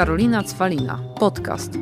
Karolina Cwalina. Podcast.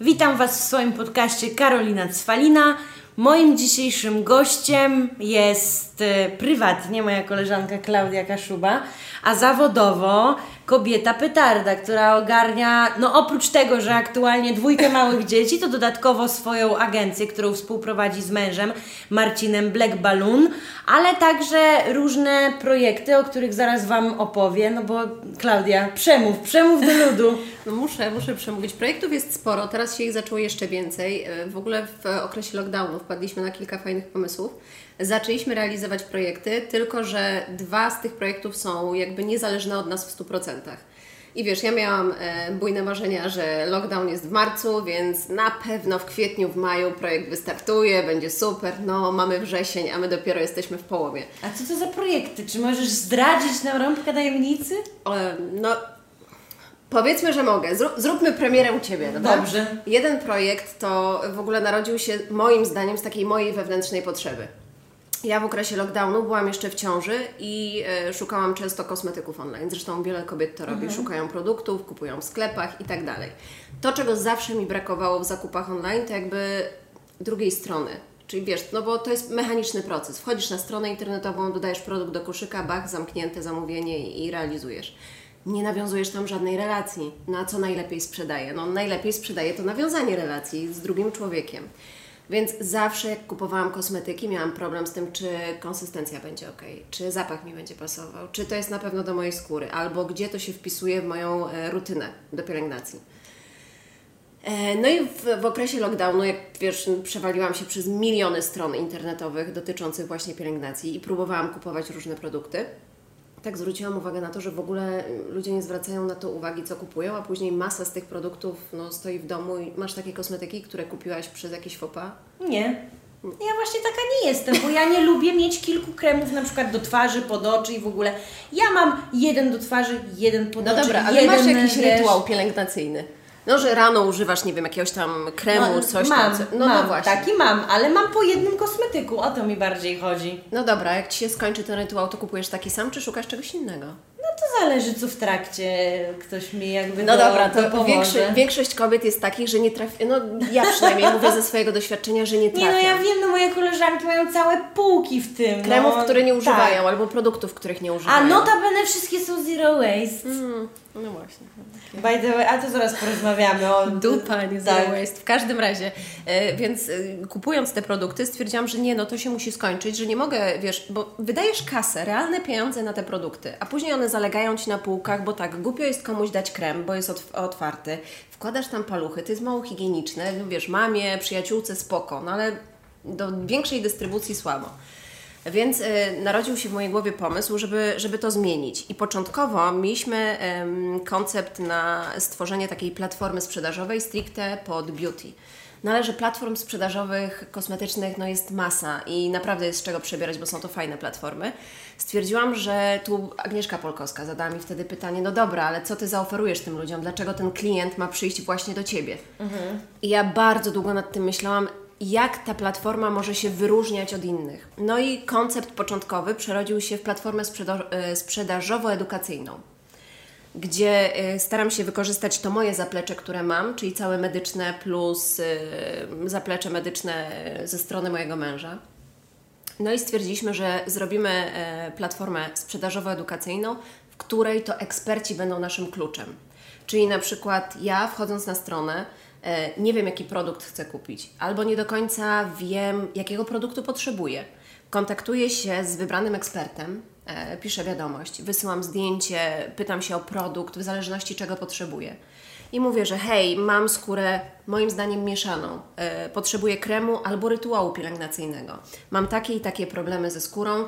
Witam Was w swoim podcaście Karolina Cwalina. Moim dzisiejszym gościem jest y, prywatnie moja koleżanka Klaudia Kaszuba, a zawodowo kobieta petarda, która ogarnia, no oprócz tego, że aktualnie dwójkę małych dzieci, to dodatkowo swoją agencję, którą współprowadzi z mężem Marcinem Black Balloon, ale także różne projekty, o których zaraz Wam opowie, no bo Klaudia, przemów, przemów do ludu. No muszę, muszę przemówić. Projektów jest sporo, teraz się ich zaczęło jeszcze więcej. E, w ogóle w okresie lockdownu wpadliśmy na kilka fajnych pomysłów. Zaczęliśmy realizować projekty, tylko że dwa z tych projektów są jakby niezależne od nas w 100%. I wiesz, ja miałam e, bujne marzenia, że lockdown jest w marcu, więc na pewno w kwietniu, w maju projekt wystartuje, będzie super. No, mamy wrzesień, a my dopiero jesteśmy w połowie. A co to za projekty? Czy możesz zdradzić nam rąbkę tajemnicy? No, Powiedzmy, że mogę. Zrób, zróbmy premierę u Ciebie, dobra? Dobrze. Jeden projekt to w ogóle narodził się moim zdaniem z takiej mojej wewnętrznej potrzeby. Ja w okresie lockdownu byłam jeszcze w ciąży i e, szukałam często kosmetyków online. Zresztą wiele kobiet to robi. Szukają produktów, kupują w sklepach i tak dalej. To, czego zawsze mi brakowało w zakupach online, to jakby drugiej strony. Czyli wiesz, no bo to jest mechaniczny proces. Wchodzisz na stronę internetową, dodajesz produkt do koszyka, bach, zamknięte zamówienie i, realizujesz nie nawiązujesz tam żadnej relacji. Na co najlepiej sprzedaje? No najlepiej sprzedaje to nawiązanie relacji z drugim człowiekiem. Więc zawsze jak kupowałam kosmetyki, miałam problem z tym, czy konsystencja będzie ok, czy zapach mi będzie pasował, czy to jest na pewno do mojej skóry, albo gdzie to się wpisuje w moją e, rutynę do pielęgnacji. E, no i w, w, okresie lockdownu, jak wiesz, przewaliłam się przez miliony stron internetowych dotyczących właśnie pielęgnacji i próbowałam kupować różne produkty tak zwróciłam uwagę na to, że w ogóle ludzie nie zwracają na to uwagi, co kupują, a później masa z tych produktów no, stoi w domu i masz takie kosmetyki, które kupiłaś przez jakieś fopa? Nie. Ja właśnie taka nie jestem, bo ja nie lubię mieć kilku kremów na przykład do twarzy, pod oczy i w ogóle. Ja mam jeden do twarzy, jeden pod no oczy. No dobra, ale jeden, masz jakiś rytuał pielęgnacyjny. No, że rano używasz, nie wiem, jakiegoś tam kremu, no, coś mam, tam. No, mam, no właśnie. Taki mam, ale mam po jednym kosmetyku, o to mi bardziej chodzi. No dobra, jak Ci się skończy ten rytuał, to kupujesz taki sam, czy szukasz czegoś innego? No to zależy, co w trakcie ktoś mi jakby No do, dobra, to pomoże. większość, większość kobiet jest takich, że nie trafi... No ja przynajmniej mówię ze swojego doświadczenia, że nie trafią. Nie no, ja wiem, no moje koleżanki mają całe półki w tym. Kremów, no, które nie używają, tak. albo produktów, których nie używają. A notabene wszystkie są zero waste. Mm, no właśnie. By the way, a to zaraz porozmawiamy o... Dupa, nie tak. waste. W każdym razie, e, więc e, kupując te produkty stwierdziłam, że nie, no to się musi skończyć, że nie mogę, wiesz, bo wydajesz kasę, realne pieniądze na te produkty, a później one zalegają Ci na półkach, bo tak, głupio jest komuś dać krem, bo jest otw- otwarty, wkładasz tam paluchy, to jest mało higieniczne, no wiesz, mamie, przyjaciółce spoko, no ale do większej dystrybucji słabo. Więc y, narodził się w mojej głowie pomysł, żeby, żeby to zmienić. I początkowo mieliśmy ym, koncept na stworzenie takiej platformy sprzedażowej stricte pod beauty. No ale że platform sprzedażowych, kosmetycznych no jest masa i naprawdę jest z czego przebierać, bo są to fajne platformy. Stwierdziłam, że tu Agnieszka Polkowska zadała mi wtedy pytanie, no dobra, ale co Ty zaoferujesz tym ludziom? Dlaczego ten klient ma przyjść właśnie do Ciebie? I ja bardzo długo nad tym myślałam, jak ta platforma może się wyróżniać od innych. No i koncept początkowy przerodził się w platformę e, sprzedażowo-edukacyjną, gdzie e, staram się wykorzystać to moje zaplecze, które mam, czyli całe medyczne plus e, zaplecze medyczne ze strony mojego męża. No i stwierdziliśmy, że zrobimy platformę sprzedażowo-edukacyjną, w której to eksperci będą naszym kluczem. Czyli na przykład ja wchodząc na stronę, nie wiem jaki produkt chcę kupić, albo nie do końca wiem jakiego produktu potrzebuję. Kontaktuję się z wybranym ekspertem, e, piszę wiadomość, wysyłam zdjęcie, pytam się o produkt, w zależności czego potrzebuję. I mówię, że hej, mam skórę moim zdaniem mieszaną, e, potrzebuję kremu albo rytuału pielęgnacyjnego. Mam takie i takie problemy ze skórą,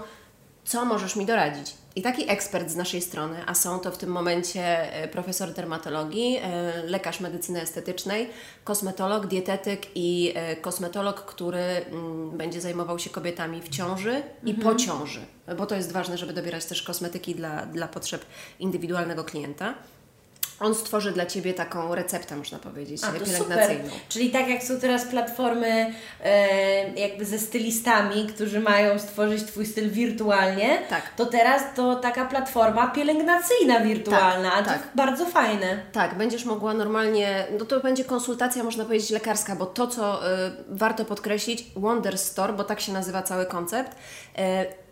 co możesz mi doradzić? I taki ekspert z naszej strony, a są to w tym momencie e, profesor dermatologii, e, lekarz medycyny estetycznej, kosmetolog, dietetyk i e, kosmetolog, który mm, będzie zajmował się kobietami w ciąży i po ciąży, bo to jest ważne, żeby dobierać też kosmetyki dla, dla potrzeb indywidualnego klienta. On stworzy dla Ciebie taką receptę, można powiedzieć, A, to super. pielęgnacyjną. Czyli tak jak są teraz platformy e, jakby ze stylistami, którzy mają stworzyć Twój styl wirtualnie, Tak. to teraz to taka platforma pielęgnacyjna wirtualna, Tak, tak. bardzo fajne. Tak, będziesz mogła normalnie, no to będzie konsultacja, można powiedzieć, lekarska, bo to, co y, warto podkreślić, Wonder Store, bo tak się nazywa cały koncept,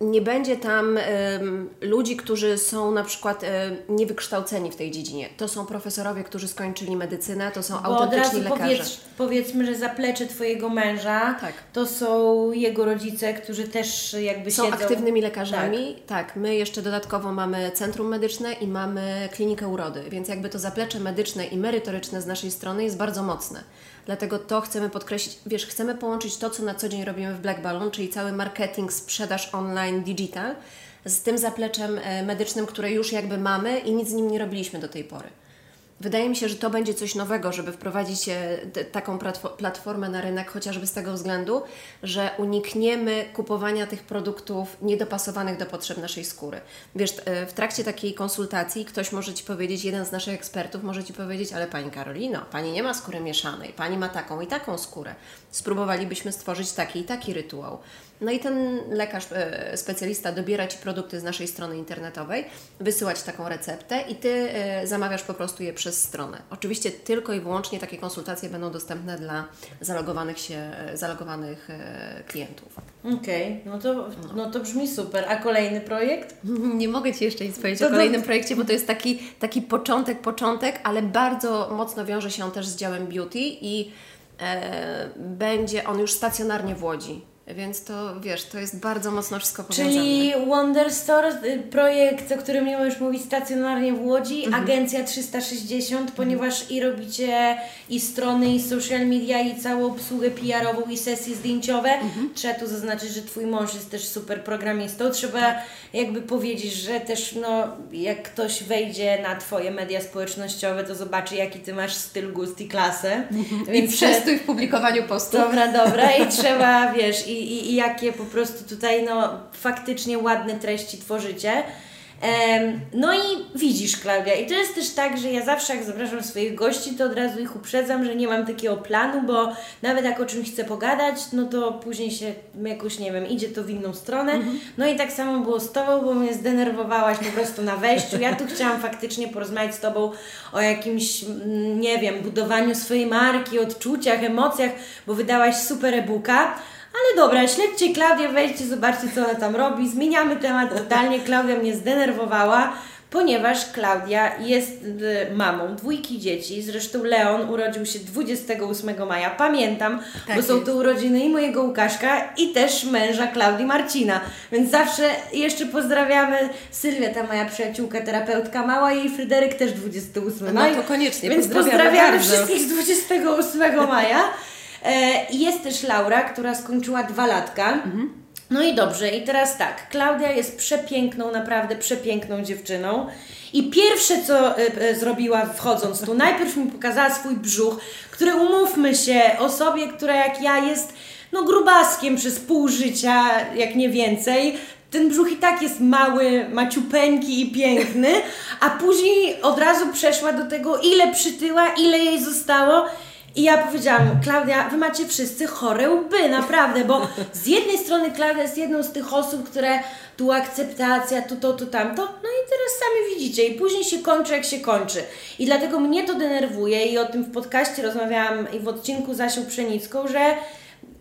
nie będzie tam ludzi, którzy są na przykład y, niewykształceni w tej dziedzinie. To są profesorowie, którzy skończyli medycynę, to są Bo od razu autentyczni lekarze. powiedz, powiedzmy, że zaplecze Twojego męża Tak. to są jego rodzice, którzy też jakby Są siedzą... aktywnymi lekarzami. Tak. my jeszcze dodatkowo mamy centrum medyczne i mamy klinikę urody, więc jakby to zaplecze medyczne i merytoryczne z naszej strony jest bardzo mocne. Dlatego to chcemy podkreślić, wiesz, chcemy połączyć to, co na co dzień robimy w Black Balloon, czyli cały marketing, sprzedaż online, digital, z tym zapleczem e, medycznym, które już jakby mamy i nic z nim nie robiliśmy do tej pory. Wydaje mi się, że to będzie coś nowego, żeby wprowadzić e, taką platfo- platformę na rynek, chociażby z tego względu, że unikniemy kupowania tych produktów niedopasowanych do potrzeb naszej skóry. Wiesz, e, w trakcie takiej konsultacji ktoś może Ci powiedzieć, jeden z naszych ekspertów może Ci powiedzieć, ale Pani Karolino, Pani nie ma skóry mieszanej, Pani ma taką i taką skórę. Spróbowalibyśmy stworzyć taki i taki rytuał. No i ten lekarz, e, specjalista dobiera Ci produkty z naszej strony internetowej, wysyłać taką receptę i Ty e, zamawiasz po prostu je przez stronę. Oczywiście tylko i wyłącznie takie konsultacje będą dostępne dla zalogowanych się, e, zalogowanych klientów. Okej, no, to, no to brzmi super. A kolejny projekt? Nie mogę Ci jeszcze nic powiedzieć To o kolejnym projekcie, bo to jest taki, taki początek, początek, ale bardzo mocno wiąże się on też z działem beauty i e, będzie on już stacjonarnie w Łodzi. Więc to wiesz, to jest bardzo mocno wszystko powiązane. Czyli Wonder Store, y, projekt, o którym nie możesz mówić stacjonarnie w Łodzi, Mhm. Agencja 360, ponieważ i robicie i strony, i social media, i całą obsługę PR-ową, i sesje zdjęciowe. Mhm. Trzeba tu zaznaczyć, że Twój mąż jest też super programistą. Trzeba Tak. jakby powiedzieć, że też no, jak ktoś wejdzie na Twoje media społecznościowe, to zobaczy, jaki Ty masz styl, gust i klasę. Mhm. I przestój w publikowaniu postów. Dobra, dobra i trzeba, wiesz, i, i, i jakie po prostu tutaj, no, faktycznie ładne treści tworzycie. No i widzisz, Klaudia, i to jest też tak, że ja zawsze jak zapraszam swoich gości, to od razu ich uprzedzam, że nie mam takiego planu, bo nawet jak o czymś chcę pogadać, no to później się jakoś, nie wiem, idzie to w inną stronę. No i tak samo było z Tobą, bo mnie zdenerwowałaś po prostu na wejściu. Ja tu chciałam faktycznie porozmawiać z Tobą o jakimś, mm, nie wiem, budowaniu swojej marki, odczuciach, emocjach, bo wydałaś super e-booka. Ale dobra, śledźcie Klaudię, wejdźcie, zobaczcie, co ona tam robi. Zmieniamy temat totalnie. Klaudia mnie zdenerwowała, ponieważ Klaudia jest y, mamą dwójki dzieci. Zresztą Leon urodził się 28 maja. Pamiętam, Tak bo są jest. to urodziny i mojego Łukaszka, i też męża Klaudii Marcina. Więc zawsze jeszcze pozdrawiamy Sylwię, ta moja przyjaciółka, terapeutka mała, i Fryderyk też 28 No maja. to koniecznie, Więc pozdrawiamy pozdrawiamy wszystkich z 28 maja. E, I jest też Laura, która skończyła dwa latka. No i dobrze, i teraz tak, Klaudia jest przepiękną, naprawdę przepiękną dziewczyną. I pierwsze, co e, e, zrobiła wchodząc tu, najpierw mi pokazała swój brzuch, który umówmy się, osobie, która jak ja jest no grubaskiem przez pół życia, jak nie więcej, ten brzuch i tak jest mały, maciupeńki i piękny, a później od razu przeszła do tego, ile przytyła, ile jej zostało. I ja powiedziałam, Klaudia, wy macie wszyscy chore łby, naprawdę, bo z jednej strony Klaudia jest jedną z tych osób, które tu akceptacja, tu to, tu tamto, no i teraz sami widzicie. I później się kończy jak się kończy. I dlatego mnie to denerwuje i o tym w podcaście rozmawiałam i w odcinku z Asią Pszenicką, że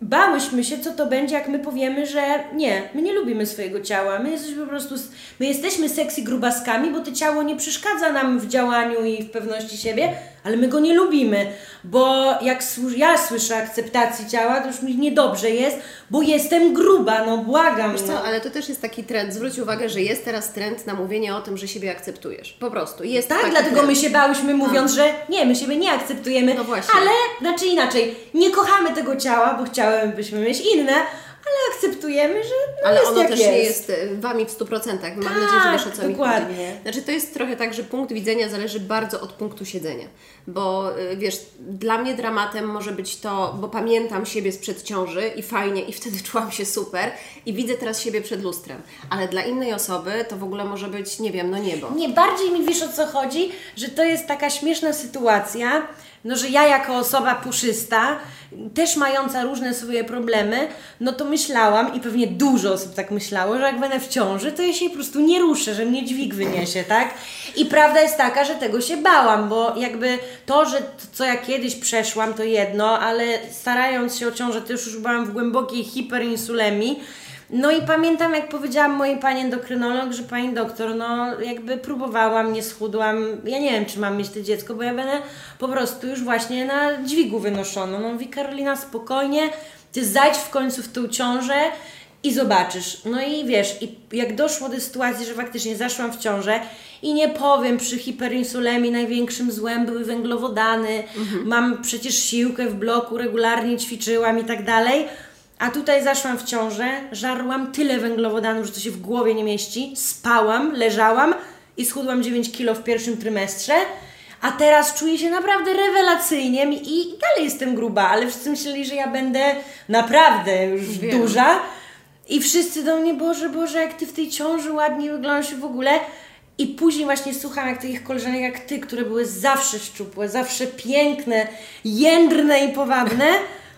bałyśmy się, co to będzie, jak my powiemy, że nie, my nie lubimy swojego ciała, my jesteśmy po prostu, my jesteśmy sexy grubaskami, bo to ciało nie przeszkadza nam w działaniu i w pewności siebie, ale my go nie lubimy, bo jak ja słyszę akceptacji ciała, to już mi niedobrze jest, bo jestem gruba, no błagam. Wiesz no. co, ale to też jest taki trend. Zwróć uwagę, że jest teraz trend na mówienie o tym, że siebie akceptujesz. Po prostu. Jest Tak, dlatego trend. my się bałyśmy mówiąc, że nie, my siebie nie akceptujemy, No właśnie. ale znaczy inaczej, nie kochamy tego ciała, bo chciałybyśmy mieć inne, ale akceptujemy, że no Ale jest ono jak też jest. nie jest e, wami w 100%. Mam Tak, nadzieję, że wiesz o co mi dokładnie. chodzi. Znaczy to jest trochę tak, że punkt widzenia zależy bardzo od punktu siedzenia. Bo y, wiesz, dla mnie dramatem może być to, bo pamiętam siebie sprzed ciąży i fajnie i wtedy czułam się super i widzę teraz siebie przed lustrem. Ale dla innej osoby to w ogóle może być, nie wiem, no niebo. Nie, bardziej mi wiesz o co chodzi, że to jest taka śmieszna sytuacja, no że ja jako osoba puszysta, też mająca różne swoje problemy, no to myślałam i pewnie dużo osób tak myślało, że jak będę w ciąży, to ja się po prostu nie ruszę, że mnie dźwig wyniesie, tak? I prawda jest taka, że tego się bałam, bo jakby to, że co ja kiedyś przeszłam, to jedno, ale starając się o ciążę, już, już byłam w głębokiej hiperinsulemii, no i pamiętam, jak powiedziałam mojej pani endokrynolog, że pani doktor, no jakby próbowałam, nie schudłam, ja nie wiem, czy mam mieć to dziecko, bo ja będę po prostu już właśnie na dźwigu wynoszono. No mówi Karolina, spokojnie, ty zajdź w końcu w tą ciążę i zobaczysz. No i wiesz, i jak doszło do sytuacji, że faktycznie zaszłam w ciążę i nie powiem, przy hiperinsulemii największym złem były węglowodany, mam przecież siłkę w bloku, regularnie ćwiczyłam i tak dalej, a tutaj zaszłam w ciążę, żarłam tyle węglowodanów, że to się w głowie nie mieści, spałam, leżałam i schudłam 9 kilo w pierwszym trymestrze, a teraz czuję się naprawdę rewelacyjnie i dalej jestem gruba, ale wszyscy myśleli, że ja będę naprawdę już Wiem. duża i wszyscy do mnie, Boże, Boże, jak Ty w tej ciąży ładnie wyglądasz w ogóle. I później właśnie słucham jak takich koleżanek jak Ty, które były zawsze szczupłe, zawsze piękne, jędrne i powabne,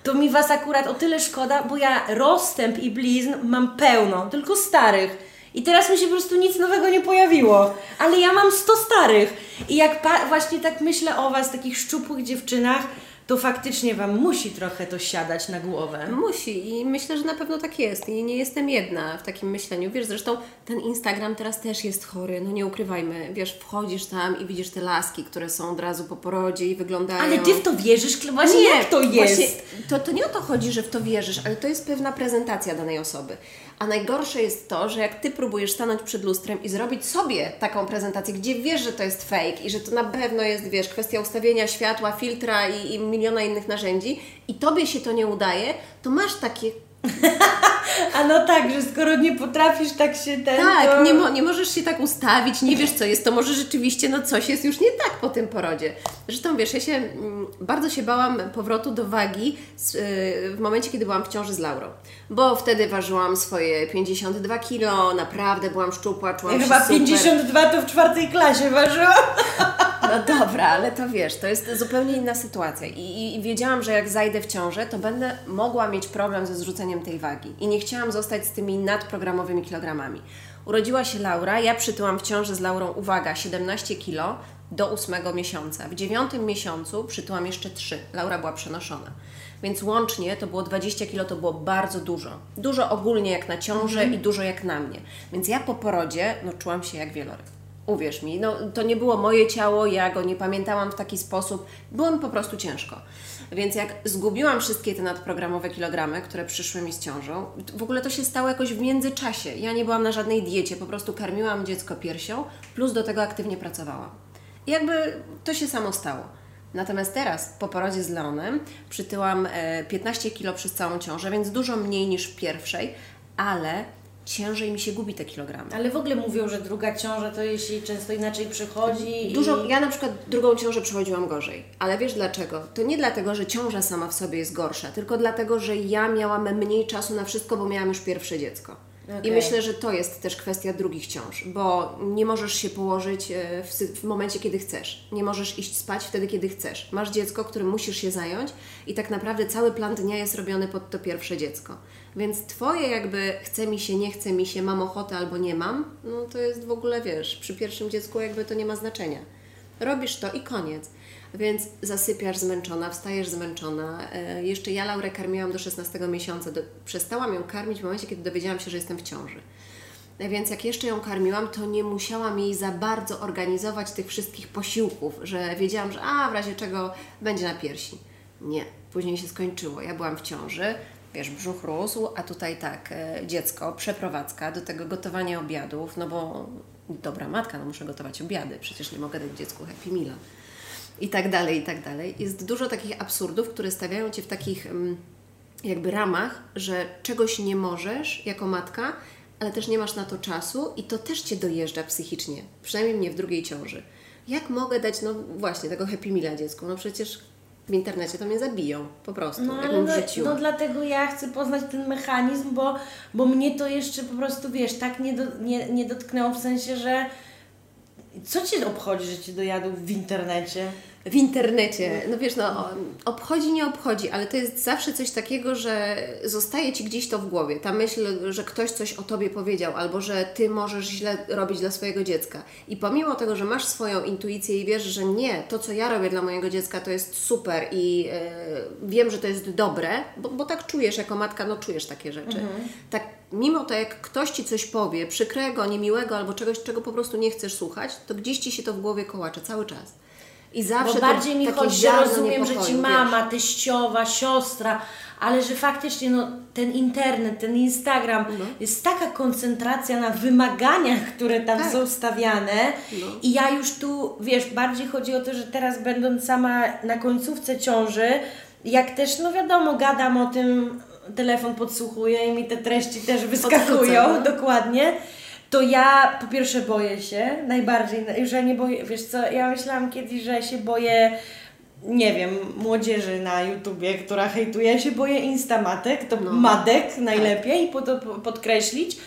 to mi Was akurat o tyle szkoda, bo ja rozstęp i blizn mam pełno, tylko starych. I teraz mi się po prostu nic nowego nie pojawiło, ale ja mam 100 starych. I jak właśnie tak myślę o Was, takich szczupłych dziewczynach, to faktycznie Wam musi trochę to siadać na głowę. Musi i myślę, że na pewno tak jest. I nie jestem jedna w takim myśleniu. Wiesz, zresztą ten Instagram teraz też jest chory, no nie ukrywajmy. Wiesz, wchodzisz tam i widzisz te laski, które są od razu po porodzie i wyglądają... Ale Ty w to wierzysz? Właśnie jak to jest? Właśnie, to, to nie o to chodzi, że w to wierzysz, ale to jest pewna prezentacja danej osoby. A najgorsze jest to, że jak Ty próbujesz stanąć przed lustrem i zrobić sobie taką prezentację, gdzie wiesz, że to jest fake i że to na pewno jest, wiesz, kwestia ustawienia światła, filtra i, i miliona innych narzędzi i Tobie się to nie udaje, to masz takie A no tak, że skoro nie potrafisz tak się ten. Tak, to... nie, mo- nie możesz się tak ustawić, nie wiesz co jest, to może rzeczywiście no coś jest już nie tak po tym porodzie. Zresztą wiesz, ja się mm, bardzo się bałam powrotu do wagi z, y, w momencie, kiedy byłam w ciąży z Laurą, bo wtedy ważyłam swoje 52 kilo, naprawdę byłam szczupła, czułam Ja się chyba super. 52 to w czwartej klasie ważyłam. No dobra, ale to wiesz, to jest zupełnie inna sytuacja. I, i, I wiedziałam, że jak zajdę w ciążę, to będę mogła mieć problem ze zrzuceniem tej wagi. I nie chciałam zostać z tymi nadprogramowymi kilogramami. Urodziła się Laura, ja przytyłam w ciąży z Laurą, uwaga, 17 kilo do 8 miesiąca. W dziewiątym miesiącu przytyłam jeszcze 3. Laura była przenoszona. Więc łącznie to było 20 kilo, to było bardzo dużo. Dużo ogólnie jak na ciążę i dużo jak na mnie. Więc ja po porodzie, no czułam się jak wieloryb. Uwierz mi, no, to nie było moje ciało, ja go nie pamiętałam w taki sposób. Było mi po prostu ciężko. Więc jak zgubiłam wszystkie te nadprogramowe kilogramy, które przyszły mi z ciążą, w ogóle to się stało jakoś w międzyczasie. Ja nie byłam na żadnej diecie, po prostu karmiłam dziecko piersią, plus do tego aktywnie pracowałam. I jakby to się samo stało. Natomiast teraz, po porodzie z Leonem, przytyłam e, 15 kilo przez całą ciążę, więc dużo mniej niż w pierwszej, ale ciężej mi się gubi te kilogramy. Ale w ogóle mówią, że druga ciąża to jeśli często inaczej przychodzi. Dużo, i... ja na przykład drugą ciążę przechodziłam gorzej, ale wiesz dlaczego? To nie dlatego, że ciąża sama w sobie jest gorsza, tylko dlatego, że ja miałam mniej czasu na wszystko, bo miałam już pierwsze dziecko. I Okej. myślę, że to jest też kwestia drugich ciąż, bo nie możesz się położyć e, w, w momencie, kiedy chcesz. Nie możesz iść spać wtedy, kiedy chcesz. Masz dziecko, którym musisz się zająć i tak naprawdę cały plan dnia jest robiony pod to pierwsze dziecko. Więc Twoje jakby chce mi się, nie chce mi się, mam ochotę albo nie mam, no to jest w ogóle, wiesz, przy pierwszym dziecku jakby to nie ma znaczenia. Robisz to i koniec. Więc zasypiasz zmęczona, wstajesz zmęczona. E, jeszcze ja Laurę karmiłam do 16 miesiąca. Do, przestałam ją karmić w momencie, kiedy dowiedziałam się, że jestem w ciąży. E, Więc jak jeszcze ją karmiłam, to nie musiałam jej za bardzo organizować tych wszystkich posiłków, że wiedziałam, że a w razie czego będzie na piersi. Nie, później się skończyło. Ja byłam w ciąży, wiesz, brzuch rósł, a tutaj tak, e, dziecko, przeprowadzka, do tego gotowanie obiadów, no bo dobra matka, no muszę gotować obiady, przecież nie mogę dać dziecku Happy Meala i tak dalej, i tak dalej. Jest dużo takich absurdów, które stawiają Cię w takich mm, jakby ramach, że czegoś nie możesz jako matka, ale też nie masz na to czasu i to też Cię dojeżdża psychicznie, przynajmniej mnie w drugiej ciąży. Jak mogę dać, no właśnie, tego happy meala dziecku? No przecież w internecie to mnie zabiją, po prostu, No, ale no, no dlatego ja chcę poznać ten mechanizm, bo, bo mnie to jeszcze po prostu, wiesz, tak nie, do, nie, nie dotknęło w sensie, że co Cię obchodzi, że Cię dojadą w internecie? W internecie, no wiesz, no obchodzi, nie obchodzi, ale to jest zawsze coś takiego, że zostaje Ci gdzieś to w głowie. Ta myśl, że ktoś coś o Tobie powiedział, albo że Ty możesz źle robić dla swojego dziecka. I pomimo tego, że masz swoją intuicję i wiesz, że nie, to co ja robię dla mojego dziecka to jest super i e, wiem, że to jest dobre, bo, bo tak czujesz jako matka, no czujesz takie rzeczy. Tak, mimo to jak ktoś Ci coś powie, przykrego, niemiłego albo czegoś, czego po prostu nie chcesz słuchać, to gdzieś Ci się to w głowie kołacze cały czas. I zawsze Bo bardziej mi chodzi, rozumiem, że Ci mama, teściowa, siostra, ale że faktycznie no, ten internet, ten Instagram, jest taka koncentracja na wymaganiach, które tam Tak. są stawiane No. i ja już tu, wiesz, bardziej chodzi o to, że teraz będąc sama na końcówce ciąży, jak też, no wiadomo, gadam o tym, telefon podsłuchuję i mi te treści też wyskakują, no. To ja po pierwsze boję się, najbardziej, już ja nie boję, wiesz co, ja myślałam kiedyś, że się boję, nie wiem, młodzieży na YouTubie, która hejtuje, ja się boję instamatek, to No. madek najlepiej po to po- podkreślić,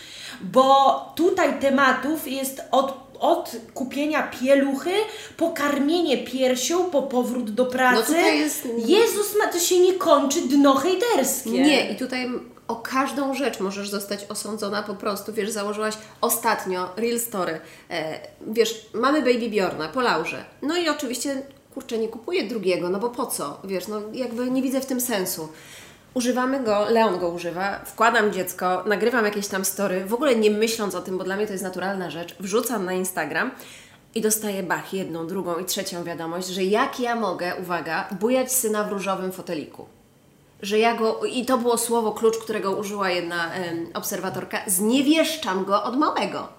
bo tutaj tematów jest od od kupienia pieluchy, po karmienie piersią, po powrót do pracy. No tutaj jest- Jezus ma, to się nie kończy dno hejterskie. Nie, i tutaj o każdą rzecz możesz zostać osądzona po prostu. Wiesz, założyłaś ostatnio Real Story. E, wiesz, mamy Baby Bjorna po Laurze. No i oczywiście, kurczę, nie kupuję drugiego, no bo po co? Wiesz, no jakby nie widzę w tym sensu. Używamy go, Leon go używa, wkładam dziecko, nagrywam jakieś tam story, w ogóle nie myśląc o tym, bo dla mnie to jest naturalna rzecz, wrzucam na Instagram i dostaję bach, jedną, drugą i trzecią wiadomość, że jak ja mogę, uwaga, bujać syna w różowym foteliku że ja go, i to było słowo klucz, którego użyła jedna em, obserwatorka, zniewieszczam go od małego.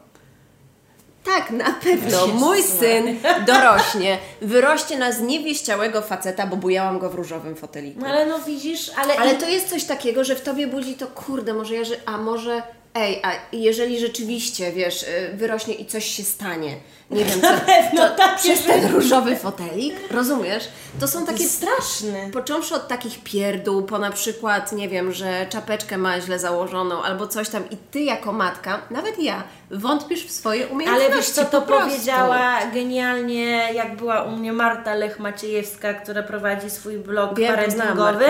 Tak, na pewno. Mój syn dorośnie, wyrośnie na zniewieściałego faceta, bo bujałam go w różowym foteliku. No ale no widzisz, ale... Ale to jest coś takiego, że w tobie budzi to, kurde, może ja, że, a może, ej, a jeżeli rzeczywiście, wiesz, y, wyrośnie i coś się stanie, nie wiem, co, to tak przez ten różowy fotelik, rozumiesz? To są to takie jest straszne. Począwszy od takich pierdół, po na przykład, nie wiem, że czapeczkę ma źle założoną albo coś tam i ty jako matka, nawet ja, wątpisz w swoje umiejętności. Ale wiesz co, to powiedziała genialnie, jak była u mnie Marta Lech-Maciejewska, która prowadzi swój blog Wiem, parentingowy.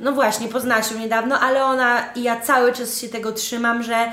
No właśnie, poznałaś ją niedawno, ale ona i ja cały czas się tego trzymam, że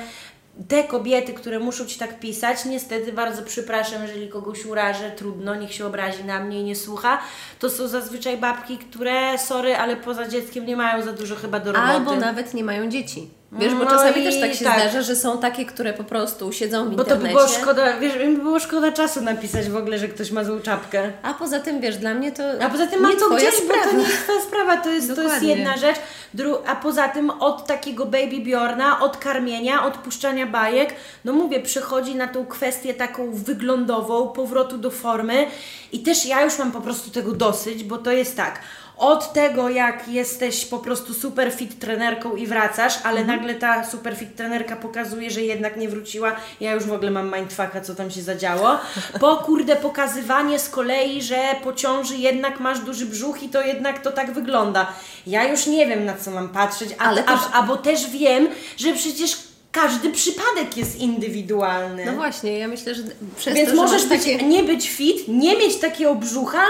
te kobiety, które muszą Ci tak pisać, niestety bardzo przepraszam, jeżeli kogoś urażę, trudno, niech się obrazi na mnie i nie słucha, to są zazwyczaj babki, które, sorry, ale poza dzieckiem nie mają za dużo chyba do roboty. Albo nawet nie mają dzieci. Wiesz, bo No czasami też tak się tak. zdarza, że są takie, które po prostu siedzą w Bo to by internecie. było szkoda, wiesz, mi by było szkoda czasu napisać w ogóle, że ktoś ma złą czapkę. A poza tym, wiesz, dla mnie to A poza tym mam nie to gdzieś, sprawa. bo to nie jest twoja sprawa, to jest, to jest jedna rzecz. Dru- a poza tym od takiego baby Bjorna, od karmienia, od puszczania bajek, no mówię, przechodzi na tą kwestię taką wyglądową, powrotu do formy i też ja już mam po prostu tego dosyć, bo to jest tak, od tego jak jesteś po prostu super fit trenerką i wracasz, ale Mhm. nagle ta super fit trenerka pokazuje, że jednak nie wróciła, ja już w ogóle mam mindfucka, co tam się zadziało, po kurde pokazywanie z kolei, że po ciąży jednak masz duży brzuch i to jednak to tak wygląda. Ja już nie wiem na co mam patrzeć, a, Ale a, też- a bo też wiem, że przecież każdy przypadek jest indywidualny. No właśnie, ja myślę, że przez Więc to, że możesz być, takie... nie być fit, nie mieć takiego brzucha,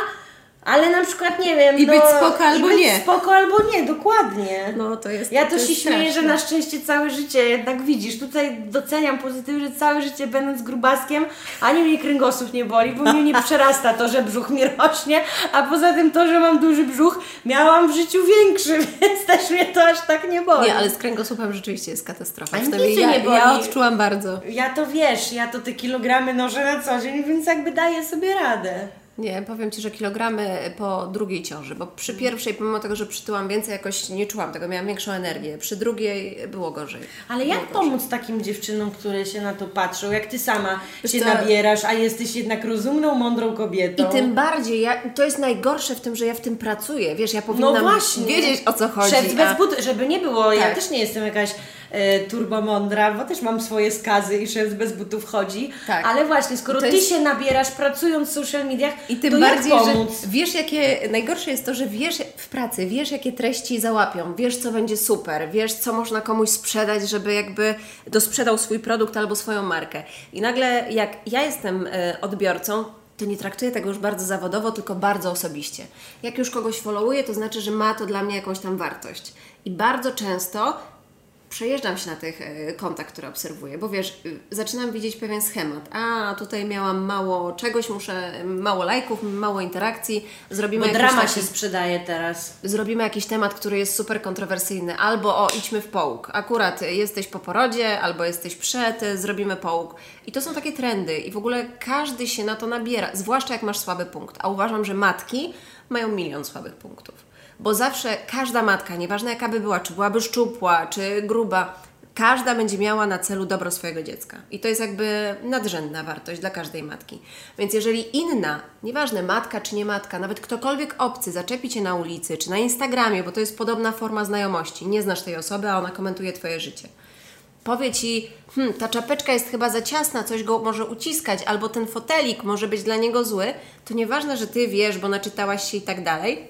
ale na przykład, nie wiem, I no, być spoko albo i być nie. spoko albo nie, dokładnie. No to jest Ja to, jest się śmieję, że na szczęście całe życie, jednak widzisz, tutaj doceniam pozytywnie, że całe życie będąc grubaskiem, ani mnie kręgosłup nie boli, bo mnie nie przerasta to, że brzuch mi rośnie, a poza tym to, że mam duży brzuch, miałam w życiu większy, więc też mnie to aż tak nie boli. Nie, ale z kręgosłupem rzeczywiście jest katastrofa. A nic ja, nie boli. ja odczułam bardzo. Ja to wiesz, ja to te kilogramy noszę na co dzień, więc jakby daję sobie radę. Nie, powiem Ci, że kilogramy po drugiej ciąży, bo przy pierwszej, pomimo tego, że przytyłam więcej, jakoś nie czułam tego, miałam większą energię. Przy drugiej było gorzej. Ale było jak gorzej. pomóc takim dziewczynom, które się na to patrzą, jak ty sama Wiesz się co? nabierasz, a jesteś jednak rozumną, mądrą kobietą? I tym bardziej, ja, to jest najgorsze w tym, że ja w tym pracuję. Wiesz, ja no powinnam właśnie. wiedzieć o co chodzi. Szef a- bez but, żeby nie było, ja Tak. też nie jestem jakaś turbomądra, bo też mam swoje skazy i szef bez butów chodzi, Tak. ale właśnie, skoro To ty jest- się nabierasz pracując w social mediach, I tym to bardziej, jak że pomóc? wiesz, jakie. Najgorsze jest to, że wiesz w pracy, wiesz, jakie treści załapią, wiesz, co będzie super, wiesz, co można komuś sprzedać, żeby jakby dosprzedał swój produkt albo swoją markę. I nagle, jak ja jestem e, odbiorcą, to nie traktuję tego już bardzo zawodowo, tylko bardzo osobiście. Jak już kogoś followuję, to znaczy, że ma to dla mnie jakąś tam wartość. I bardzo często przejeżdżam się na tych e, kontach, które obserwuję, bo wiesz, y, zaczynam widzieć pewien schemat. A, tutaj miałam mało czegoś, muszę mało lajków, mało interakcji, zrobimy Bo drama taki, się sprzedaje teraz. zrobimy jakiś temat, który jest super kontrowersyjny, albo o, idźmy w połóg. Akurat jesteś po porodzie, albo jesteś przed, y, zrobimy połóg. I to są takie trendy i w ogóle każdy się na to nabiera, zwłaszcza jak masz słaby punkt. A uważam, że matki mają milion słabych punktów. Bo zawsze każda matka, nieważne jaka by była, czy byłaby szczupła, czy gruba, każda będzie miała na celu dobro swojego dziecka. I to jest jakby nadrzędna wartość dla każdej matki. Więc jeżeli inna, nieważne matka czy nie matka, nawet ktokolwiek obcy zaczepi Cię na ulicy, czy na Instagramie, bo to jest podobna forma znajomości, nie znasz tej osoby, a ona komentuje Twoje życie powie ci, hm, ta czapeczka jest chyba za ciasna, coś go może uciskać, albo ten fotelik może być dla niego zły, to nieważne, że ty wiesz, bo naczytałaś się i tak dalej,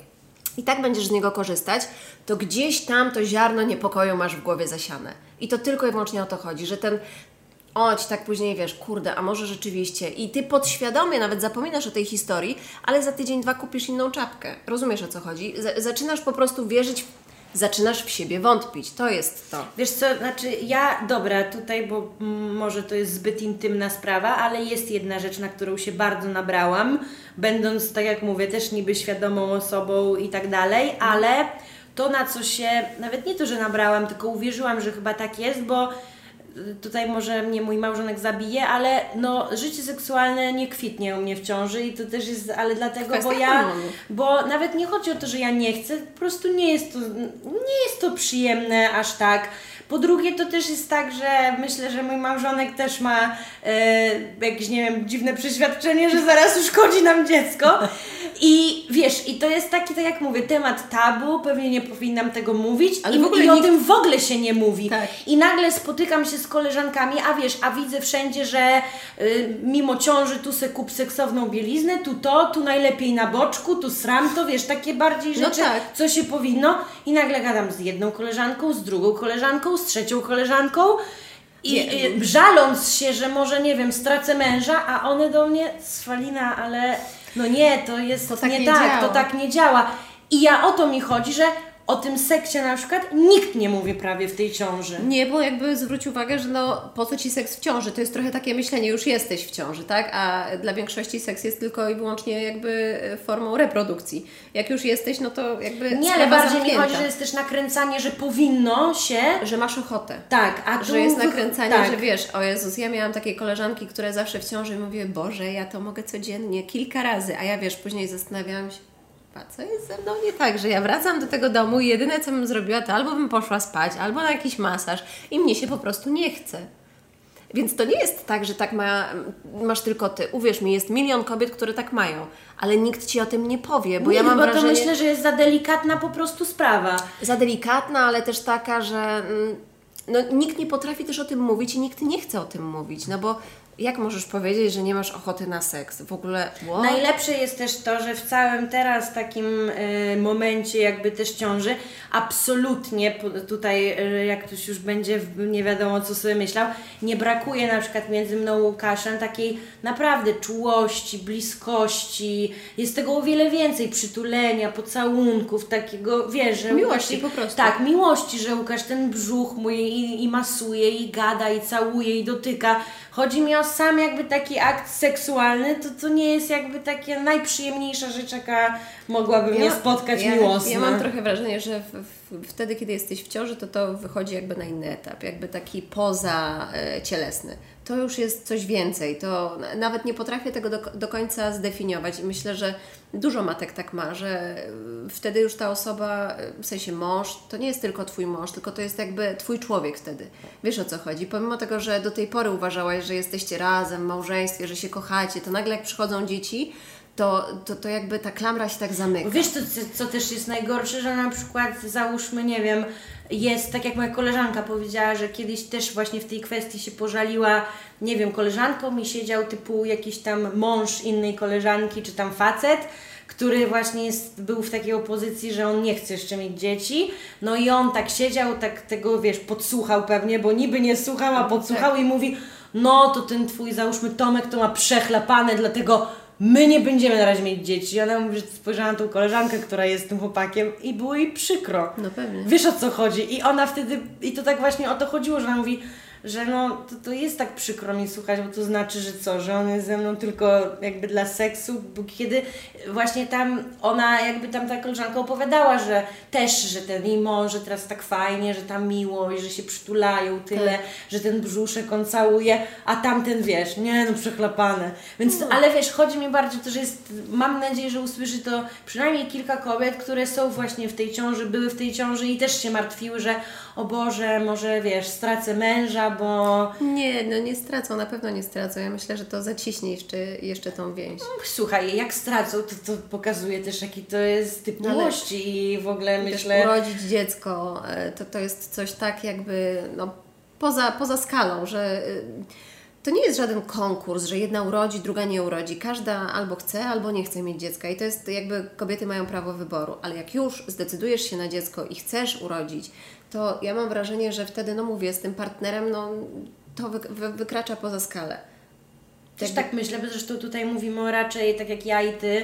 i tak będziesz z niego korzystać, to gdzieś tam to ziarno niepokoju masz w głowie zasiane. I to tylko i wyłącznie o to chodzi, że ten Oć, tak później wiesz, kurde, a może rzeczywiście. I ty podświadomie nawet zapominasz o tej historii, ale za tydzień, dwa kupisz inną czapkę. Rozumiesz o co chodzi? Z- zaczynasz po prostu wierzyć, zaczynasz w siebie wątpić. To jest to. Wiesz co, znaczy ja, dobra, tutaj, bo może to jest zbyt intymna sprawa, ale jest jedna rzecz, na którą się bardzo nabrałam, będąc, tak jak mówię, też niby świadomą osobą i tak dalej, ale to na co się, nawet nie to, że nabrałam, tylko uwierzyłam, że chyba tak jest, bo tutaj może mnie mój małżonek zabije, ale no życie seksualne nie kwitnie u mnie w ciąży i to też jest, ale dlatego, bo ja, bo nawet nie chodzi o to, że ja nie chcę, po prostu nie jest to, nie jest to przyjemne aż tak. Po drugie, to też jest tak, że myślę, że mój małżonek też ma e, jakieś, nie wiem, dziwne przeświadczenie, że zaraz uszkodzi nam dziecko. I wiesz, i to jest taki, tak jak mówię, temat tabu, pewnie nie powinnam tego mówić, Ale i, w ogóle i o nikt- tym w ogóle się nie mówi. Tak. I nagle spotykam się z koleżankami, a wiesz, a widzę wszędzie, że y, mimo ciąży tu se kup seksowną bieliznę, tu to, tu najlepiej na boczku, tu sram to, wiesz, takie bardziej No rzeczy, tak. co się powinno. I nagle gadam z jedną koleżanką, z drugą koleżanką, z trzecią koleżanką. I y, żaląc się, że może, nie wiem, stracę męża, a one do mnie, Swalina, ale no nie, to jest To tak nie, nie tak, działa. to tak nie działa. I ja o to mi chodzi, że o tym seksie na przykład nikt nie mówi prawie w tej ciąży. Nie, bo jakby zwróć uwagę, że no po co Ci seks w ciąży? To jest trochę takie myślenie, już jesteś w ciąży, tak? A dla większości seks jest tylko i wyłącznie jakby formą reprodukcji. Jak już jesteś, no to jakby Nie, ale bardziej mi zamknięta. chodzi, że jest też nakręcanie, że powinno się. Że masz ochotę. Tak, a tu Że jest nakręcanie, tak. że wiesz, o Jezus, ja miałam takie koleżanki, które zawsze w ciąży mówiły, Boże, ja to mogę codziennie, kilka razy, a ja wiesz, później zastanawiałam się, a co jest ze mną nie tak, że ja wracam do tego domu i jedyne co bym zrobiła, to albo bym poszła spać, albo na jakiś masaż i mnie się po prostu nie chce. Więc to nie jest tak, że tak ma, masz tylko ty. Uwierz mi, jest milion kobiet, które tak mają, ale nikt ci o tym nie powie, bo nie, ja mam bo wrażenie to myślę, że jest za delikatna po prostu sprawa. za delikatna, ale też taka, że mm, no, nikt nie potrafi też o tym mówić i nikt nie chce o tym mówić, no bo jak możesz powiedzieć, że nie masz ochoty na seks? W ogóle, what? Najlepsze jest też to, że w całym teraz takim y, momencie jakby też ciąży, absolutnie tutaj, y, jak ktoś już będzie nie wiadomo co sobie myślał, nie brakuje na przykład między mną a Łukaszem takiej naprawdę czułości, bliskości, jest tego o wiele więcej, przytulenia, pocałunków, takiego, wiesz, że Miłości Łukasz- po prostu. Tak, miłości, że Łukasz ten brzuch mój i, i masuje, i gada, i całuje, i dotyka. Chodzi mi o sam jakby taki akt seksualny, to to nie jest jakby takie najprzyjemniejsza rzecz, jaka mogłaby mnie spotkać ja, miłosna. Ja mam trochę wrażenie, że w, w wtedy, kiedy jesteś w ciąży, to to wychodzi jakby na inny etap, jakby taki poza e, cielesny. To już jest coś więcej. To nawet nie potrafię tego do, do końca zdefiniować i myślę, że dużo matek tak ma, że e, wtedy już ta osoba, e, w sensie mąż, to nie jest tylko Twój mąż, tylko to jest jakby Twój człowiek wtedy. Wiesz o co chodzi? Pomimo tego, że do tej pory uważałaś, że jesteście razem w małżeństwie, że się kochacie, to nagle jak przychodzą dzieci, to, to, to jakby ta klamra się tak zamyka. Wiesz, co, co też jest najgorsze, że na przykład załóżmy, nie wiem, jest, tak jak moja koleżanka powiedziała, że kiedyś też właśnie w tej kwestii się pożaliła, nie wiem, koleżanką i siedział typu jakiś tam mąż innej koleżanki, czy tam facet, który właśnie jest, był w takiej opozycji, że on nie chce jeszcze mieć dzieci, no i on tak siedział, tak tego, wiesz, podsłuchał pewnie, bo niby nie słuchał, a podsłuchał i mówi, no to ten twój, załóżmy Tomek, to ma przechlapane, dlatego my nie będziemy na razie mieć dzieci. I ona mówi, że spojrzała na tą koleżankę, która jest tym chłopakiem i było jej przykro. No pewnie. Wiesz o co chodzi. I ona wtedy, i to tak właśnie o to chodziło, że ona mówi, że no to, to jest tak przykro mi słuchać, bo to znaczy, że co, że on jest ze mną tylko jakby dla seksu, bo kiedy właśnie tam ona jakby tam ta koleżanka opowiadała, że też, że ten jej mąż, że teraz tak fajnie, że tam miłość, że się przytulają tyle, że ten brzuszek on całuje, a tamten wiesz, nie no przechlapane. Więc, ale wiesz, chodzi mi bardziej o to, że jest, mam nadzieję, że usłyszy to przynajmniej kilka kobiet, które są właśnie w tej ciąży, były w tej ciąży i też się martwiły, że o Boże, może wiesz, stracę męża, bo Nie, no nie stracą, na pewno nie stracą. Ja myślę, że to zaciśnie jeszcze, jeszcze tą więź. słuchaj, jak stracą, to, to pokazuje też jaki to jest typ No miłości i w ogóle Też myślę... urodzić dziecko, e, to, to jest coś tak jakby no, poza, poza skalą, że y, to nie jest żaden konkurs, że jedna urodzi, druga nie urodzi. Każda albo chce, albo nie chce mieć dziecka i to jest jakby kobiety mają prawo wyboru, ale jak już zdecydujesz się na dziecko i chcesz urodzić, to ja mam wrażenie, że wtedy, no mówię, z tym partnerem, no to wy, wy, wykracza poza skalę. Też tak myślę, bo zresztą tutaj mówimy o raczej, tak jak ja i Ty,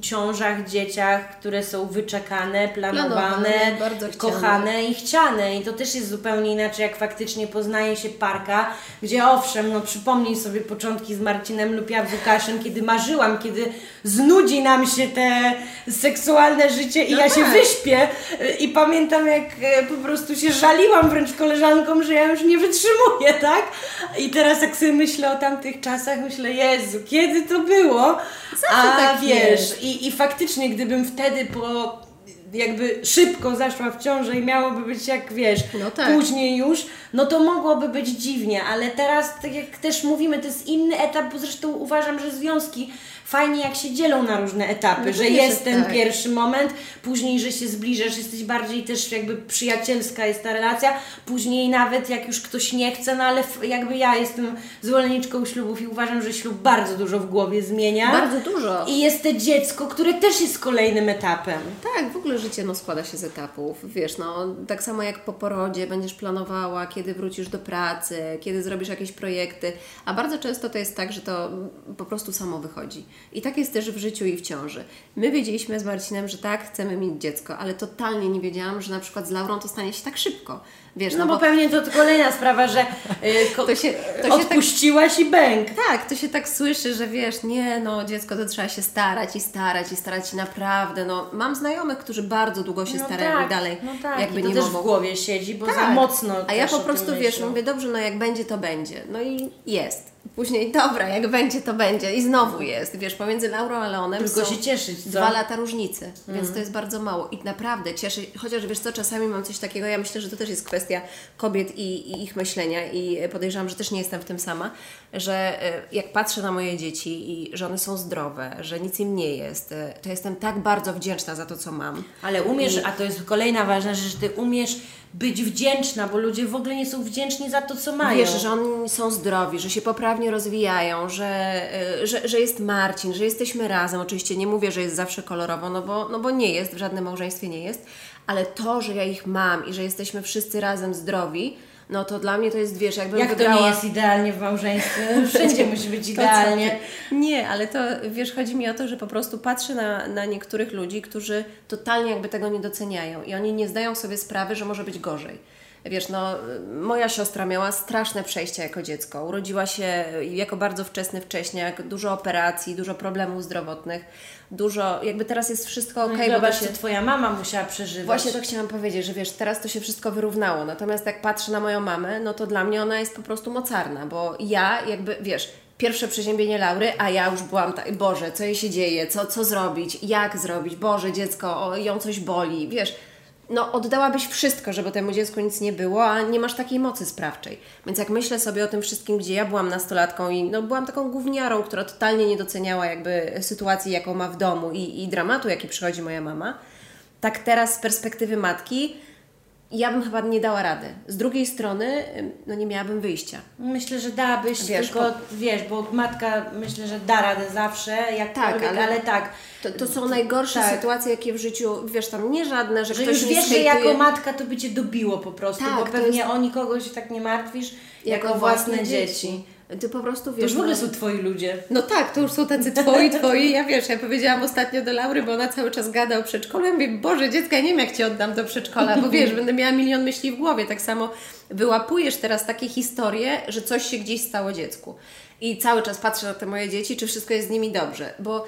ciążach, dzieciach, które są wyczekane, planowane, Planowane, kochane i chciane. I to też jest zupełnie inaczej, jak faktycznie poznaje się parka, gdzie owszem, no przypomnij sobie początki z Marcinem lub ja z Łukaszem, kiedy marzyłam, kiedy znudzi nam się te seksualne życie i No ja się tak. wyśpię. I pamiętam, jak e, po prostu się żaliłam wręcz koleżankom, że ja już nie wytrzymuję, tak? I teraz jak sobie myślę o tamtych czasach, myślę, Jezu, kiedy to było? A tak wiesz, jest. i, i faktycznie, gdybym wtedy po jakby szybko zaszła w ciążę i miałoby być jak wiesz, No tak. później już, no to mogłoby być dziwnie, ale teraz, tak jak też mówimy, to jest inny etap, bo zresztą uważam, że związki fajnie jak się dzielą na różne etapy, No że jest ten tak. pierwszy moment, później, że się zbliżasz, jesteś bardziej też jakby przyjacielska jest ta relacja, później nawet jak już ktoś nie chce, no ale jakby ja jestem zwolenniczką ślubów i uważam, że ślub bardzo dużo w głowie zmienia. Bardzo dużo. I jest to dziecko, które też jest kolejnym etapem. Tak, w ogóle życie no, składa się z etapów. Wiesz, no, tak samo jak po porodzie będziesz planowała, kiedy wrócisz do pracy, kiedy zrobisz jakieś projekty, a bardzo często to jest tak, że to po prostu samo wychodzi. I tak jest też w życiu i w ciąży. My wiedzieliśmy z Marcinem, że tak, chcemy mieć dziecko, ale totalnie nie wiedziałam, że na przykład z Laurą to stanie się tak szybko. Wiesz, No, bo, pewnie to kolejna sprawa, że y, ko- To się- to się tak- odpuściłaś i bęk. Tak, to się tak słyszy, że wiesz, nie, no dziecko to trzeba się starać i starać i starać się naprawdę. No, mam znajomych, którzy bardzo długo się starają i dalej no tak. jakby I to nie też mogą. w głowie siedzi, bo za Tak. mocno A ja po prostu, wiesz, mówię, dobrze, no jak będzie, to będzie. No i jest. Później, dobra, jak będzie, to będzie. I znowu jest. Wiesz, pomiędzy Laurą a Leonem Tylko są się cieszyć, co? dwa lata różnicy, więc Mhm. to jest bardzo mało. I naprawdę cieszę, chociaż wiesz co, czasami mam coś takiego, ja myślę, że to też jest kwestia kobiet i, i ich myślenia i podejrzewam, że też nie jestem w tym sama, że e, jak patrzę na moje dzieci i że one są zdrowe, że nic im nie jest, e, to jestem tak bardzo wdzięczna za to, co mam. Ale umiesz, a to jest kolejna ważna rzecz, że ty umiesz być wdzięczna, bo ludzie w ogóle nie są wdzięczni za to, co mają. Wiesz, że oni są zdrowi, że się poprawnie rozwijają, że, y, że, że jest Marcin, że jesteśmy razem. Oczywiście nie mówię, że jest zawsze kolorowo, no bo, no bo nie jest, w żadnym małżeństwie nie jest, ale to, że ja ich mam i że jesteśmy wszyscy razem zdrowi, no to dla mnie to jest, wiesz, jakbym Jak wygrała... to nie jest idealnie w małżeństwie? Wszędzie musi być idealnie. Nie, ale to wiesz, chodzi mi o to, że po prostu patrzę na, na niektórych ludzi, którzy totalnie jakby tego nie doceniają i oni nie zdają sobie sprawy, że może być gorzej. Wiesz, no, moja siostra miała straszne przejścia jako dziecko. Urodziła się jako bardzo wczesny wcześniak, dużo operacji, dużo problemów zdrowotnych, dużo, jakby teraz jest wszystko ok, No i zobacz, się... Twoja mama musiała przeżywać. Właśnie to chciałam powiedzieć, że wiesz, teraz to się wszystko wyrównało. Natomiast jak patrzę na moją mamę, no to dla mnie ona jest po prostu mocarna, bo ja jakby, wiesz, pierwsze przeziębienie Laury, a ja już byłam tak, Boże, co jej się dzieje, co, co zrobić, jak zrobić, Boże, dziecko, o, ją coś boli, wiesz. No, oddałabyś wszystko, żeby temu dziecku nic nie było, a nie masz takiej mocy sprawczej. Więc jak myślę sobie o tym wszystkim, gdzie ja byłam nastolatką i no, byłam taką gówniarą, która totalnie nie doceniała jakby sytuacji, jaką ma w domu i, i dramatu, jaki przychodzi moja mama, tak teraz z perspektywy matki, ja bym chyba nie dała rady. Z drugiej strony, no nie miałabym wyjścia. Myślę, że dałabyś, Wiesz, tylko po- wiesz, bo matka myślę, że da radę zawsze, jakkolwiek, Tak, ale- ale, tak. To, to są najgorsze Tak. sytuacje, jakie w życiu, wiesz, tam nie żadne, że, Że ktoś już wiesz, że jako matka to by Cię dobiło po prostu, Tak, bo pewnie jest- oni kogoś tak nie martwisz, jako, własne dzieci. Ty po prostu To wiesz. już w ogóle no- są Twoi ludzie. No tak, to już są tacy twoi, twoi. Ja wiesz, ja powiedziałam ostatnio do Laury, bo ona cały czas gada o przedszkolu. Ja mówię, Boże, dziecka, ja nie wiem jak Cię oddam do przedszkola, bo wiesz, będę miała milion myśli w głowie. Tak samo wyłapujesz teraz takie historie, że coś się gdzieś stało dziecku. I cały czas patrzę na te moje dzieci, czy wszystko jest z nimi dobrze, bo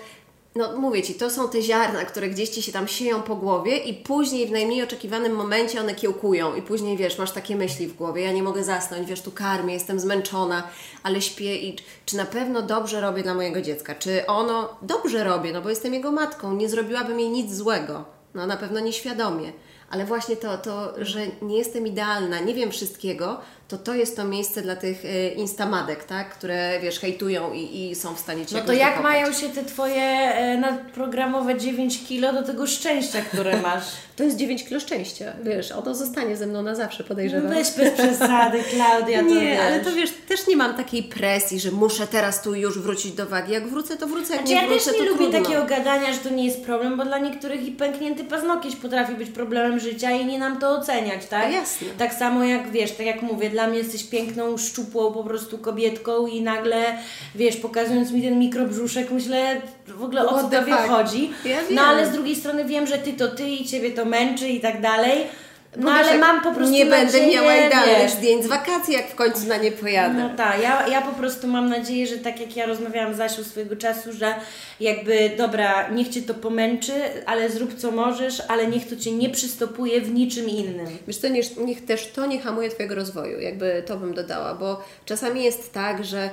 no mówię Ci, to są te ziarna, które gdzieś Ci się tam sieją po głowie i później w najmniej oczekiwanym momencie one kiełkują i później, wiesz, masz takie myśli w głowie, ja nie mogę zasnąć, wiesz, tu karmię, jestem zmęczona, ale śpię i czy na pewno dobrze robię dla mojego dziecka, czy ono dobrze robię, no bo jestem jego matką, nie zrobiłabym jej nic złego, no na pewno nieświadomie, ale właśnie to, to że nie jestem idealna, nie wiem wszystkiego, to to jest to miejsce dla tych y, instamadek, tak, które, wiesz, hejtują i, i są w stanie Cię No to jak wykopać. mają się te Twoje e, nadprogramowe 9 kilo do tego szczęścia, które masz? To jest 9 kilo szczęścia, wiesz, ono zostanie ze mną na zawsze, No podejrzewam. weź bez przesady, Klaudia, to nie, wiesz. ale to wiesz, też nie mam takiej presji, że muszę teraz tu już wrócić do wagi. Jak wrócę, to wrócę, jak Znaczy, ja nie też wrócę, nie to lubię trudno. takiego gadania, że to nie jest problem, bo dla niektórych i pęknięty paznokieć potrafi być problemem życia i nie nam to oceniać, tak? No jasne. Tak samo jak, wiesz, tak jak mówię, dla mnie jesteś piękną, szczupłą po prostu kobietką i nagle, wiesz, pokazując mi ten mikrobrzuszek, myślę w ogóle o co tobie fuck? chodzi. Ja no ale z drugiej strony wiem, że ty to ty i ciebie to męczy i tak dalej. No wiesz, ale mam po prostu Nie będę miała idealnych zdjęć z wakacji, jak w końcu na nie pojadę. no tak, ja, ja po prostu mam nadzieję, że tak jak ja rozmawiałam z Asią swojego czasu, że jakby dobra, niech Cię to pomęczy, ale zrób co możesz, ale niech to Cię nie przystopuje w niczym innym. Wiesz co, niech, niech też to nie hamuje Twojego rozwoju, jakby to bym dodała, bo czasami jest tak, że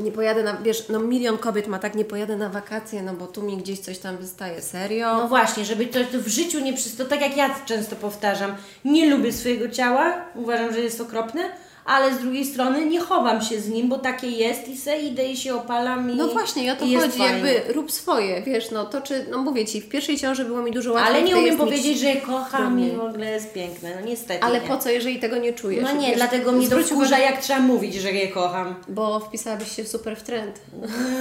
nie pojadę na, wiesz, no milion kobiet ma tak, nie pojadę na wakacje, no bo tu mi gdzieś coś tam wystaje, serio? No właśnie, żeby to, w życiu nie przystopuje, tak jak ja często powtarzam, nie lubię swojego ciała, uważam, że jest okropne, ale z drugiej strony nie chowam się z nim, bo takie jest i se idę i się opalam i No właśnie, o to chodzi, fajnie. jakby rób swoje, wiesz, no to czy, no mówię Ci, w pierwszej ciąży było mi dużo łatwiej. Ale nie umiem mi powiedzieć, że je kocham i w ogóle jest piękne, no niestety Ale nie. po co, jeżeli tego nie czujesz? No nie, Wiesz, dlatego mnie to wkurza, jak trzeba mówić, że je kocham. Bo wpisałabyś się super w trend.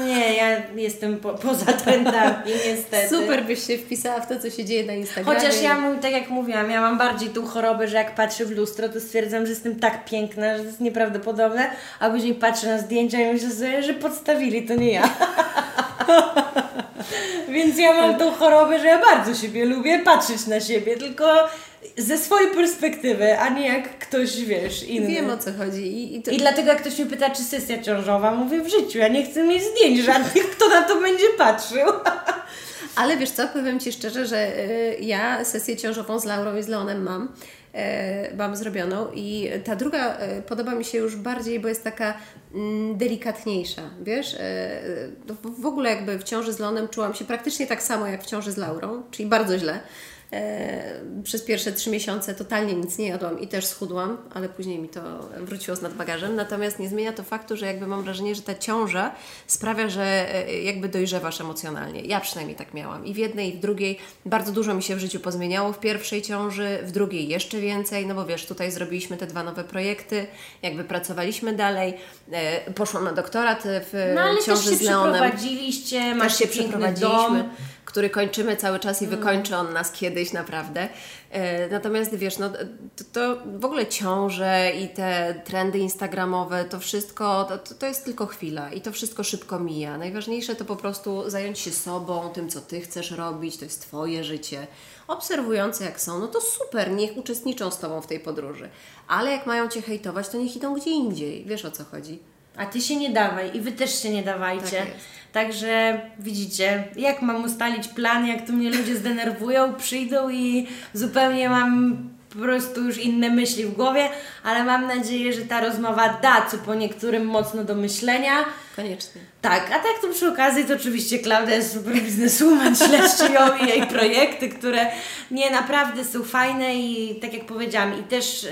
Nie, ja jestem po, poza trendami, niestety. Super byś się wpisała w to, co się dzieje na Instagramie. Chociaż ja, tak jak mówiłam, ja mam bardziej tą chorobę, że jak patrzę w lustro, to stwierdzam, że jestem tak piękna, że to jest nieprawdopodobne, a później patrzę na zdjęcia i myślę sobie, że podstawili, to nie ja. Więc ja mam tą chorobę, że ja bardzo siebie lubię patrzeć na siebie, tylko ze swojej perspektywy, a nie jak ktoś, wiesz, inny. Wiem o co chodzi. I, i to... I dlatego jak ktoś mnie pyta, czy sesja ciążowa, mówię w życiu, ja nie chcę mieć zdjęć żadnych, kto na to będzie patrzył. Ale wiesz co, powiem Ci szczerze, że y, ja sesję ciążową z Laurą i z Leonem mam. E, Mam zrobioną i ta druga e, podoba mi się już bardziej, bo jest taka mm, delikatniejsza, wiesz? E, no w- ogóle jakby w ciąży z Leonem czułam się praktycznie tak samo jak w ciąży z Laurą, czyli bardzo źle. E, Przez pierwsze trzy miesiące totalnie nic nie jadłam i też schudłam, ale później mi to wróciło z nadbagażem. Natomiast nie zmienia to faktu, że jakby mam wrażenie, że ta ciąża sprawia, że e, jakby dojrzewasz emocjonalnie. Ja przynajmniej tak miałam. I w jednej, i w drugiej bardzo dużo mi się w życiu pozmieniało w pierwszej ciąży, w drugiej jeszcze więcej, no bo wiesz, tutaj zrobiliśmy te dwa nowe projekty, jakby pracowaliśmy dalej, e, poszłam na doktorat w No ale też ciąży się z Leonem. przeprowadziliście, masz Też się przeprowadziliśmy. dom. Który kończymy cały czas i wykończy on nas kiedyś naprawdę. E, natomiast wiesz, no, to, to w ogóle ciąże i te trendy instagramowe, to wszystko, to, to jest tylko chwila i to wszystko szybko mija. Najważniejsze to po prostu zająć się sobą, tym co Ty chcesz robić, to jest Twoje życie. Obserwujący jak są, no to super, niech uczestniczą z Tobą w tej podróży. Ale jak mają Cię hejtować, to niech idą gdzie indziej. Wiesz o co chodzi. A ty się nie dawaj i wy też się nie dawajcie. Tak. Także widzicie, jak mam ustalić plan, jak tu mnie ludzie zdenerwują, przyjdą i zupełnie mam po prostu już inne myśli w głowie, ale mam nadzieję, że ta rozmowa da co po niektórym mocno do myślenia. Koniecznie. Tak, a tak to przy okazji to oczywiście Klaudia jest super bizneswoman, śledźcie ją i jej projekty, które nie naprawdę są fajne i tak jak powiedziałam i też yy,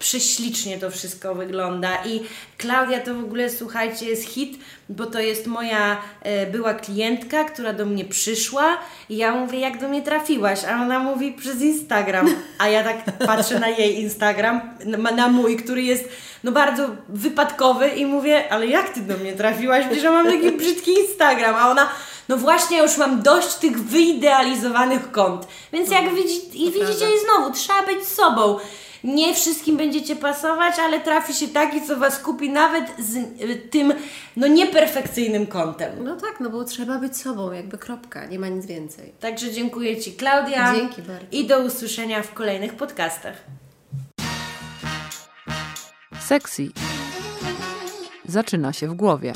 prześlicznie to wszystko wygląda. I Klaudia to w ogóle słuchajcie jest hit, bo to jest moja e, była klientka, która do mnie przyszła i ja mówię jak do mnie trafiłaś, a ona mówi przez Instagram, a ja tak patrzę na jej Instagram, na, na mój, który jest no bardzo wypadkowy i mówię, ale jak ty do mnie trafiłaś, przecież ja mam taki brzydki Instagram, a ona no właśnie już mam dość tych wyidealizowanych kont. Więc jak widzi, i widzicie i znowu, trzeba być sobą. Nie wszystkim będziecie pasować, ale trafi się taki, co Was kupi nawet z y, tym, no nieperfekcyjnym kontem. No tak, no bo trzeba być sobą, jakby kropka, nie ma nic więcej. Także dziękuję Ci, Klaudia. Dzięki bardzo. I do usłyszenia w kolejnych podcastach. Sexy zaczyna się w głowie.